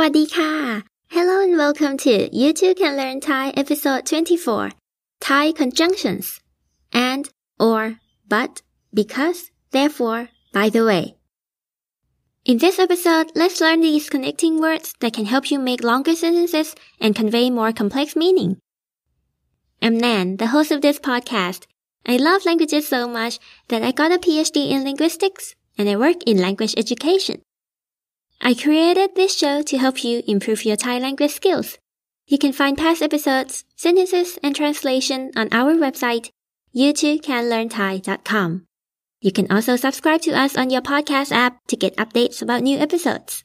วัสดีค่ะ Hello and welcome to You Too Can Learn Thai episode 24 Thai conjunctions and or but because therefore by the way In this episode, let's learn these connecting words that can help you make longer sentences and convey more complex meaning. I'm Nan, the host of this podcast. I love languages so much that I got a PhD in linguistics and I work in language education. I created this show to help you improve your Thai language skills. You can find past episodes, sentences, and translation on our website, youtoocanlearnthai.com. You can also subscribe to us on your podcast app to get updates about new episodes.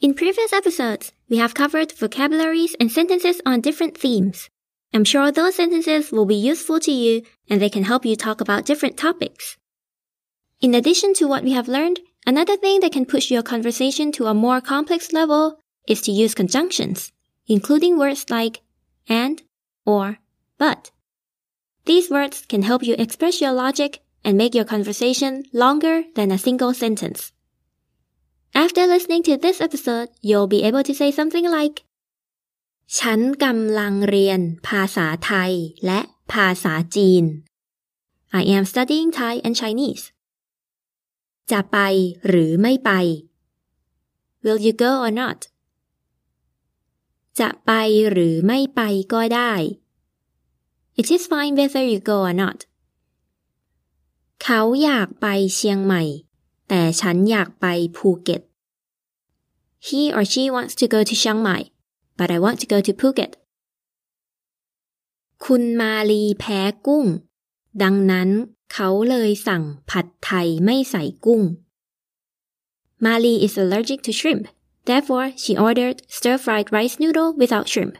In previous episodes, we have covered vocabularies and sentences on different themes. I'm sure those sentences will be useful to you and they can help you talk about different topics. In addition to what we have learned, another thing that can push your conversation to a more complex level is to use conjunctions, including words like and, or, but. These words can help you express your logic and make your conversation longer than a single sentence. After listening to this episode, you'll be able to say something like ฉันกำลังเรียนภาษาไทยและภาษาจีน I am studying Thai and Chinese จะไปหรือไม่ไป Will you go or not จะไปหรือไม่ไปก็ได้ It is fine whether you go or not เขาอยากไปเชียงใหม่ แต่ฉันอยากไปภูเก็ต He or she wants to go to Chiang Mai but I want to go to Phuket คุณมาลีแพ้กุ้ง ดังนั้น เขาเลยสั่งผัดไทยไม่ใส่กุ้ง Mali is allergic to shrimp Therefore, she ordered stir-fried rice noodle without shrimp.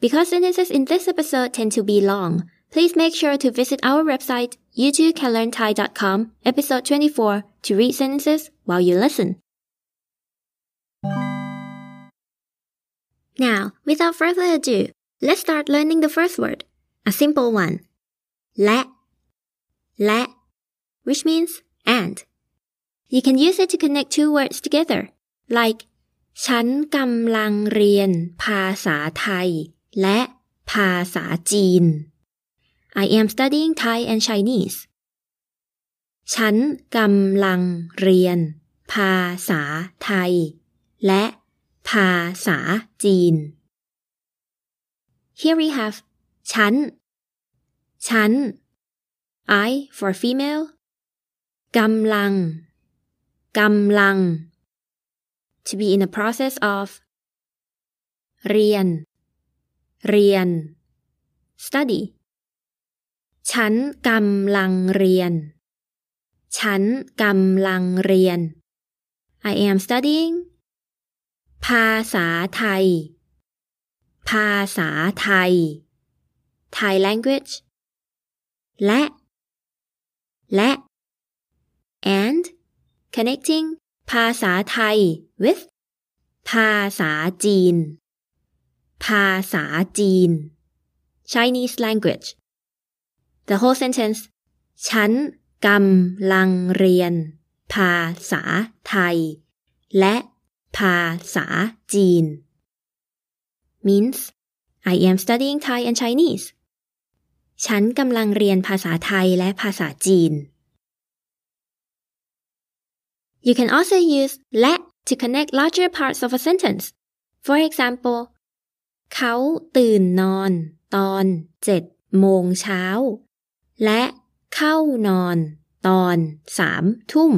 Because sentences in this episode tend to be long, please make sure to visit our website, youtoocanlearnthai.com, episode 24, to read sentences while you listen. Now, without further ado, let's start learning the first word, a simple one. และ และ which means and. You can use it to connect two words together, like ฉันกำลังเรียนภาษาไทย และภาษาจีน I am studying Thai and Chinese. ฉันกำลังเรียน ภาษาไทย และ ภาษาจีน Here we have ฉัน ฉัน I for female กำลัง กำลัง to be in the process of เรียน เรียน study ฉันกำลังเรียน ฉันกำลังเรียน I am studying ภาษาไทย ภาษาไทย Thai language และ และ and connecting ภาษาไทย with ภาษาจีน ภาษาจีน Chinese language the whole sentence ฉันกำลังเรียน ภาษาไทย และภาษาจีน means I am studying Thai and Chinese ฉันกำลังเรียนภาษาไทยและภาษาจีน You can also use และ to connect larger parts of a sentence. For example เขาตื่นนอน ตอนเจ็ดโมงเช้า และเข้านอน ตอนสามทุ่ม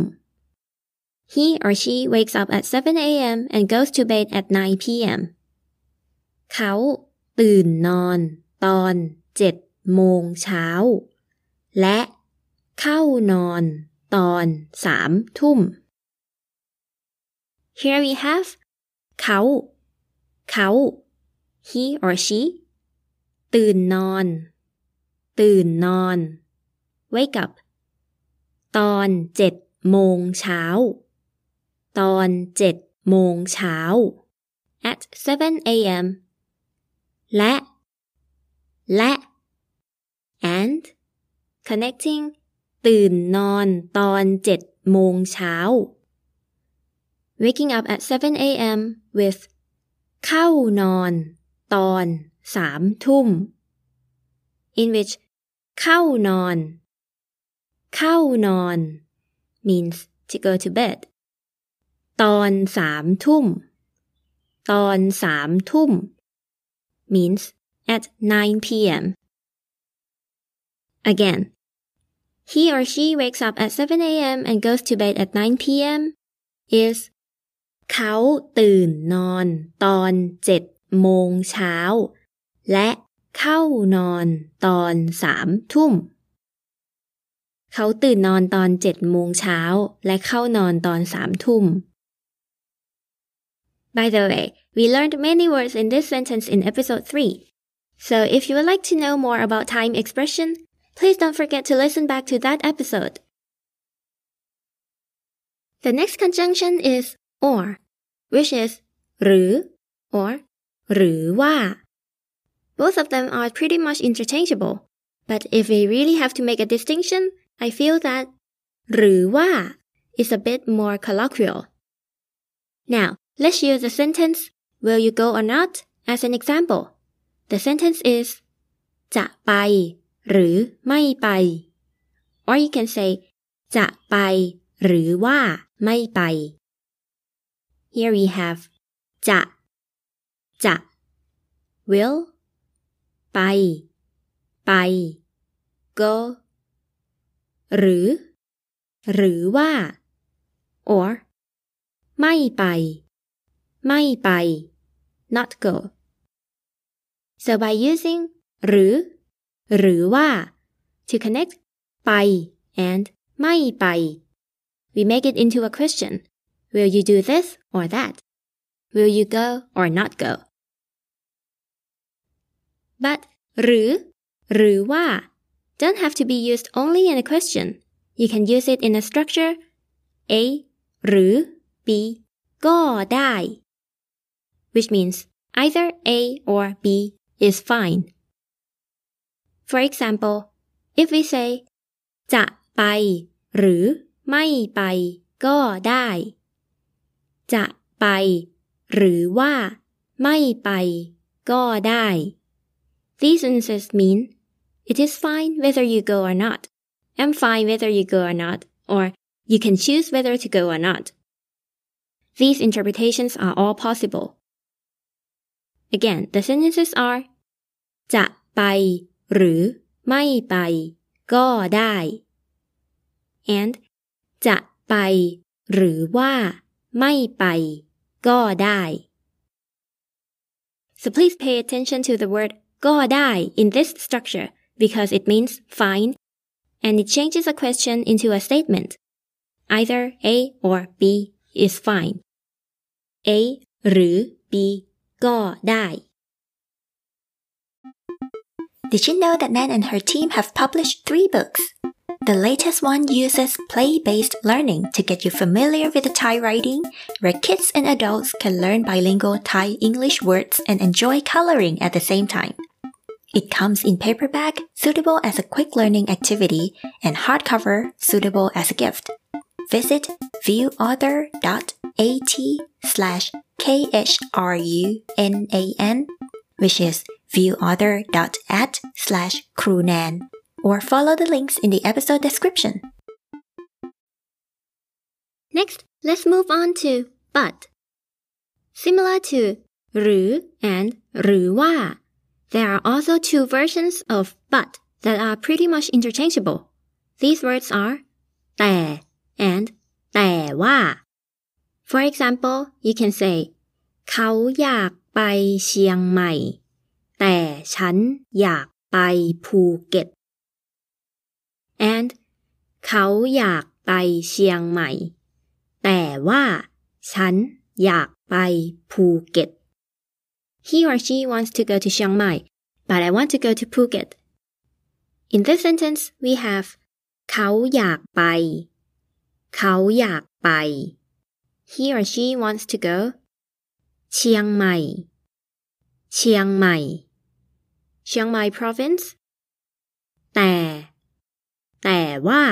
He or she wakes up at 7 a.m. and goes to bed at 9 p.m. เขาตื่นนอน ตอนเจ็ด โมงเช้า และเข้านอนตอนสามทุ่ม Here we have เขา เขา he or she ตื่นนอน ตื่นนอน wake up ตอนเจ็ดโมงเช้า ตอนเจ็ดโมงเช้า at 7 a.m. และ และ connecting ตื่นนอนตอนเจ็ดโมงเช้า waking up at 7 a.m. with เข้านอนตอนสามทุ่ม in which เข้านอน เข้านอน means to go to bed ตอนสามทุ่ม ตอนสามทุ่ม means at 9 p.m. Again, he or she wakes up at 7 a.m. and goes to bed at 9 p.m. is เขาตื่นนอนตอนเจ็ดโมงเช้า และเข้านอนตอนสามทุ่ม เขาตื่นนอนตอนเจ็ดโมงเช้า และเข้านอนตอนสามทุ่ม By the way, we learned many words in this sentence in episode 3. So if you would like to know more about time expression, please don't forget to listen back to that episode. The next conjunction is or, which is หรือ or หรือว่า Both of them are pretty much interchangeable, but if we really have to make a distinction, I feel that หรือว่า is a bit more colloquial. Now, let's use the sentence will you go or not as an example. The sentence is จะไป หรือไม่ไป or you can say จะไป หรือว่าไม่ไป Here we have จะ จะ will ไป ไป go หรือ หรือว่า or ไม่ไป ไม่ไป not go so by using หรือ หรือว่า to connect ไป and ไม่ไป we make it into a question will you do this or that will you go or not go but หรือ หรือว่า don't have to be used only in a question you can use it in a structure A หรือ B ก็ได้ which means either A or B is fine. For example, if we say จะไป หรือไม่ไป ก็ได้ จะไป หรือว่า ไม่ไป ก็ได้ These sentences mean it is fine whether you go or not. I'm fine whether you go or not, or you can choose whether to go or not. These interpretations are all possible. Again, the sentences are จะไป หรือไม่ไป ก็ได้ and จะไป หรือว่า ไม่ไป ก็ได้ So please pay attention to the word ก็ได้ in this structure because it means fine and it changes a question into a statement. Either A or B is fine. A หรือ B ก็ได้ did you know that Nan and her team have published three books? The latest one uses play based learning to get you familiar with the Thai writing, where kids and adults can learn bilingual Thai English words and enjoy coloring at the same time. It comes in paperback, suitable as a quick learning activity, and hardcover, suitable as a gift. Visit viewauthor.at slash khrunan, which is viewauthor.at slash khrunan, or follow the links in the episode description. Next, let's move on to but. Similar to หรือ and หรือว่า there are also two versions of but that are pretty much interchangeable. These words are แต่ and แต่ว่า For example, you can say เขาอยาก ไปเชียงใหม่ แต่ฉันอยากไปภูเก็ต and เขาอยากไปเชียงใหม่ แต่ว่าฉันอยากไปภูเก็ต He or she wants to go to Chiang Mai, but I want to go to Phuket. In this sentence, we have เขาอยากไป เขาอยากไป He or she wants to go เชียงใหม่ เชียงใหม่ Chiang Mai province แต่ แต่ว่า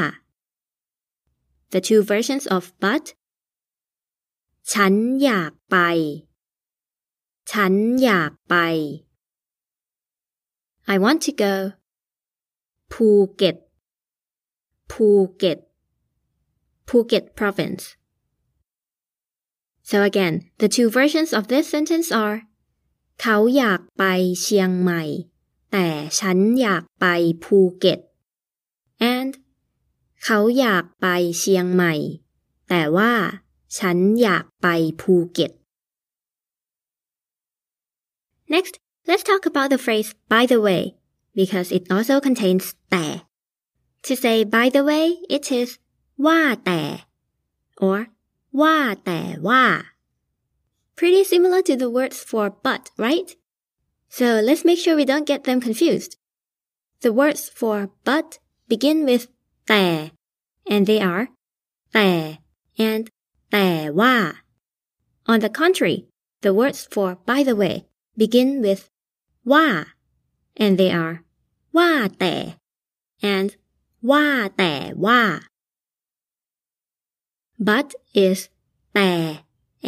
the two versions of but ฉันอยากไป ฉันอยากไป I want to go ภูเก็ตภูเก็ต Phuket province So again the two versions of this sentence are เขาอยากไปเชียงใหม่ แต่ฉันอยากไปภูเก็ต and เขาอยากไปเชียงใหม่ แต่ว่าฉันอยากไปภูเก็ต Next, let's talk about the phrase by the way, because it also contains แต่ To say by the way, it is ว่าแต่ or ว่าแต่ว่า Pretty similar to the words for but, right? So let's make sure we don't get them confused. The words for but begin with แต่ and they are แต่ and แต่ว่า On the contrary, the words for by the way begin with ว่า and they are ว่าแต่ and ว่าแต่ว่า but is แต่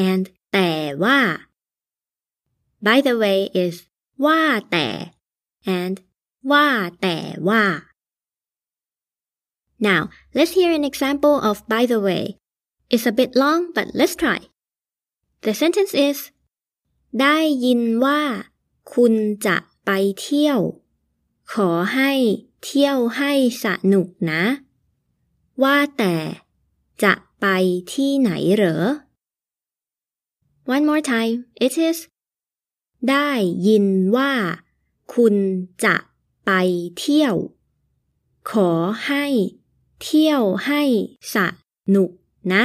and แต่ว่า by the way is ว่าแต่ and ว่าแต่ว่า Now, let's hear an example of by the way. It's a bit long, but let's try. The sentence is ได้ยินว่า คุณจะไปเที่ยว ขอให้เที่ยวให้สนุกนะ ว่าแต่ จะ ไปที่ไหนเหรอ One more time it is ได้ยินว่า คุณจะไปเที่ยว ขอให้ เที่ยวให้สนุกนะ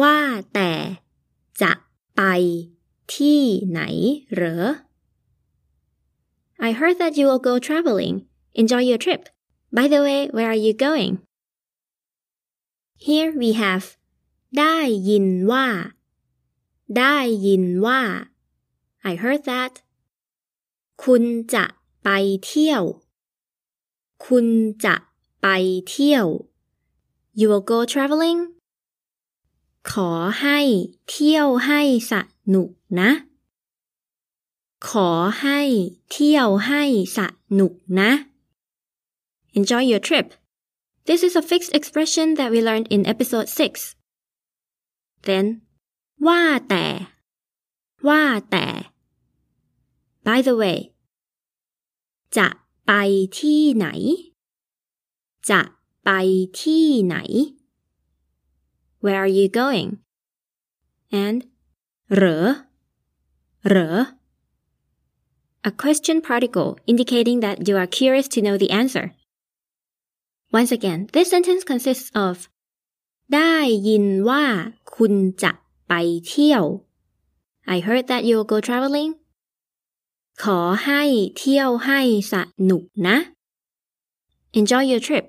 ว่าแต่ จะไปที่ไหนเหรอ I heard that you will go traveling. Enjoy your trip. By the way, where are you going? Here we have ได้ยินว่า ได้ยินว่า I heard that คุณจะไปเที่ยว คุณจะไปเที่ยว You will go traveling ขอให้เที่ยวให้สนุกนะ ขอให้เที่ยวให้สนุกนะ Enjoy your trip. This is a fixed expression that we learned in episode 6. Then ว่าแต่ ว่าแต่ By the way จะไปที่ไหน จะไปที่ไหน Where are you going? And เหรอเหรอ A question particle indicating that you are curious to know the answer. Once again, this sentence consists of ได้ยินว่าคุณจะไปเที่ยว I heard that you'll go traveling. ขอให้เที่ยวให้สนุกนะ Enjoy your trip.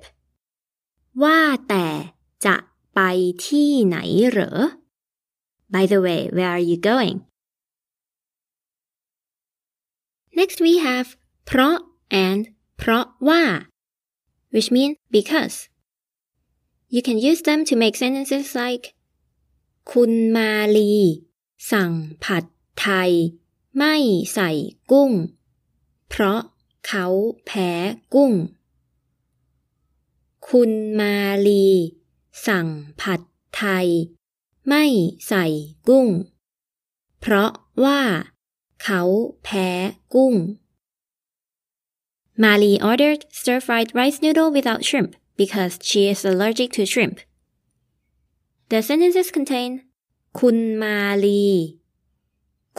ว่าแต่จะไปที่ไหนเหรอ By the way, where are you going? Next we have เพราะ and เพราะว่า which mean because. You can use them to make sentences like คุณมาลี สั่งผัดไทย ไม่ใส่กุ้ง เพราะเขาแพ้กุ้ง คุณมาลี สั่งผัดไทย ไม่ใส่กุ้ง เพราะว่า เขาแพ้กุ้ง Mali ordered stir-fried rice noodle without shrimp because she is allergic to shrimp. The sentences contain คุณมาลี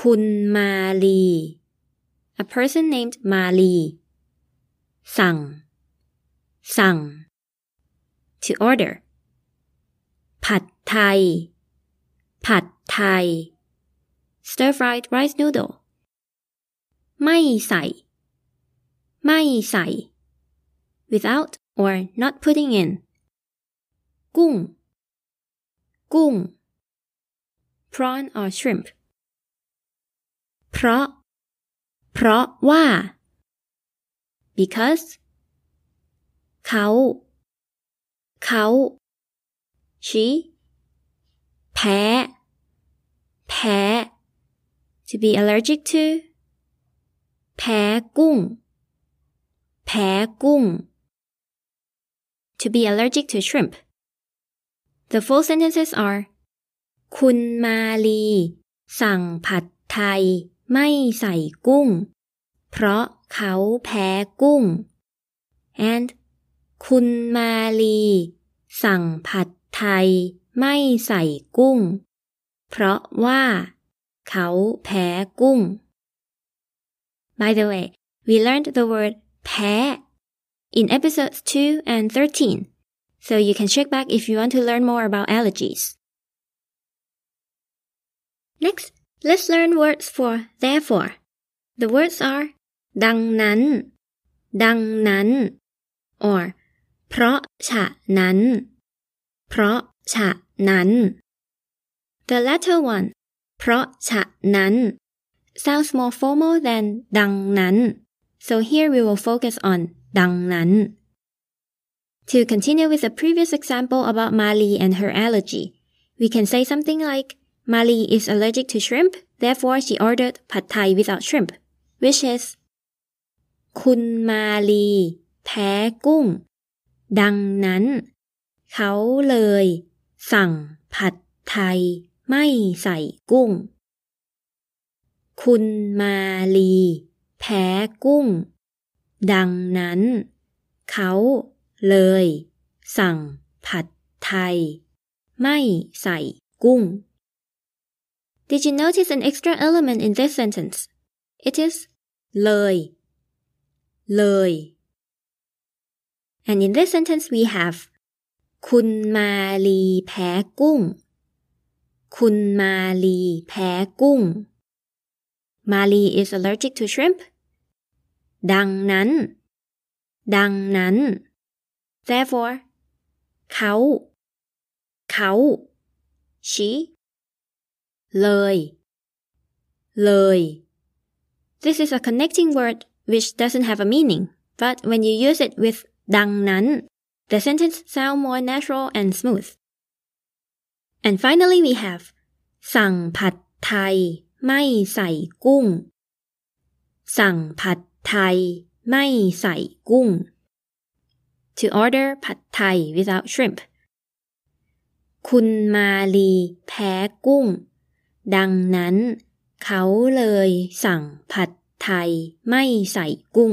คุณมาลี a person named Mali สั่ง สั่ง to order ผัดไทย ผัดไทย stir-fried rice noodle ไม่ใส่ ไม่ใส่ without or not putting in กุ้ง กุ้ง prawn or shrimp เพราะ เพราะว่า because เขา เขา she แพ้ แพ้ to be allergic to แพ้กุ้ง แพ้กุ้ง to be allergic to shrimp the full sentences are คุณมาลี สั่งผัดไทย ไม่ใส่กุ้ง เพราะเขาแพ้กุ้ง and คุณมาลี สั่งผัดไทย ไม่ใส่กุ้ง เพราะว่า เขาแพ้กุ้ง By the way, we learned the word แพ้ in episodes 2 and 13, so you can check back if you want to learn more about allergies. Next, let's learn words for therefore. The words are ดังนั้น ดังนั้น or เพราะฉะนั้น เพราะฉะนั้น The latter one เพราะฉะนั้น sounds more formal than ดังนั้น so here we will focus on ดังนั้น To continue with the previous example about Mali and her allergy, we can say something like Mali is allergic to shrimp, therefore she ordered pad thai without shrimp, which is คุณมาลี แพ้กุ้ง ดังนั้น เขาเลย สั่งผัดไทย ไม่ใส่กุ้ง คุณมาลี แพ้กุ้ง ดังนั้น เขาเลย สั่งผัดไทย ไม่ใส่กุ้ง Did you notice an extra element in this sentence? It is เลย เลย and in this sentence we have คุณมาลีแพ้กุ้ง คุณมาลีแพ้กุ้ง Mali is allergic to shrimp ดังนั้น ดังนั้น therefore เขา เขา she เลย เลย This is a connecting word which doesn't have a meaning, but when you use it with ดังนั้น the sentence sound more natural and smooth. And finally we have สั่งผัดไทย ไม่ใส่กุ้ง สั่งผัดไทย ไม่ใส่กุ้ง to order ผัดไทย without shrimp คุณมาลีแพ้กุ้ง ดังนั้น เขาเลยสั่งผัดไทย ไม่ใส่กุ้ง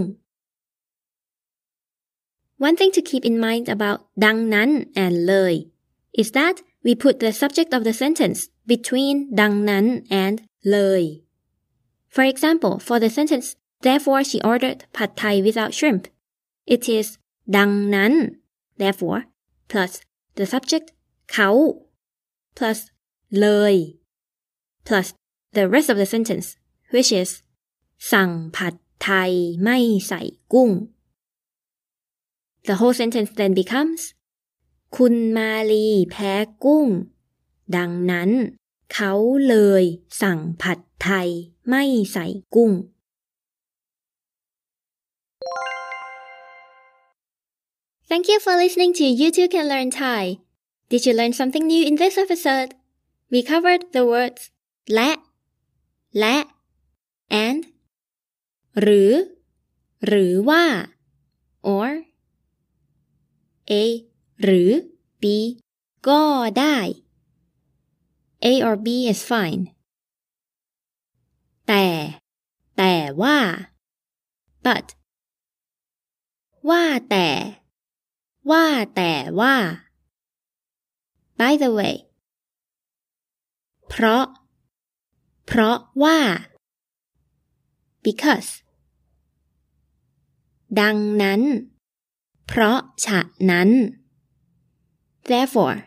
One thing to keep in mind about dang nan and เลย is that we put the subject of the sentence between dang nan and เลย. For example, for the sentence, therefore she ordered pad thai without shrimp, it is ดังนั้น therefore plus the subject เขา plus เลย plus the rest of the sentence which is สั่งผัดไทยไม่ใส่กุ้ง The whole sentence then becomes คุณมาลีแพ้กุ้ง ดังนั้น เขาเลยสั่งผัดไทยไม่ใส่กุ้ง Thank you for listening to You Too Can Learn Thai. Did you learn something new in this episode? We covered the words และ และ and หรือ หรือว่า or A หรือ B ก็ได้ A or B is fine แต่ แต่ว่า but ว่าแต่ ว่าแต่ว่า by the way เพราะ เพราะว่า because ดังนั้น เพราะฉะนั้น therefore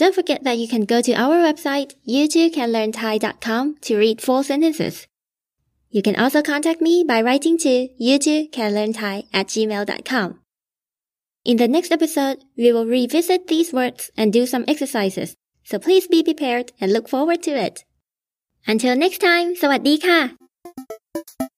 Don't forget that you can go to our website, youtoocanlearnthai.com to read full sentences. You can also contact me by writing to youtubecanlearnthai at gmail.com. In the next episode, we will revisit these words and do some exercises. So please be prepared and look forward to it. Until next time, สวัสดีค่ะ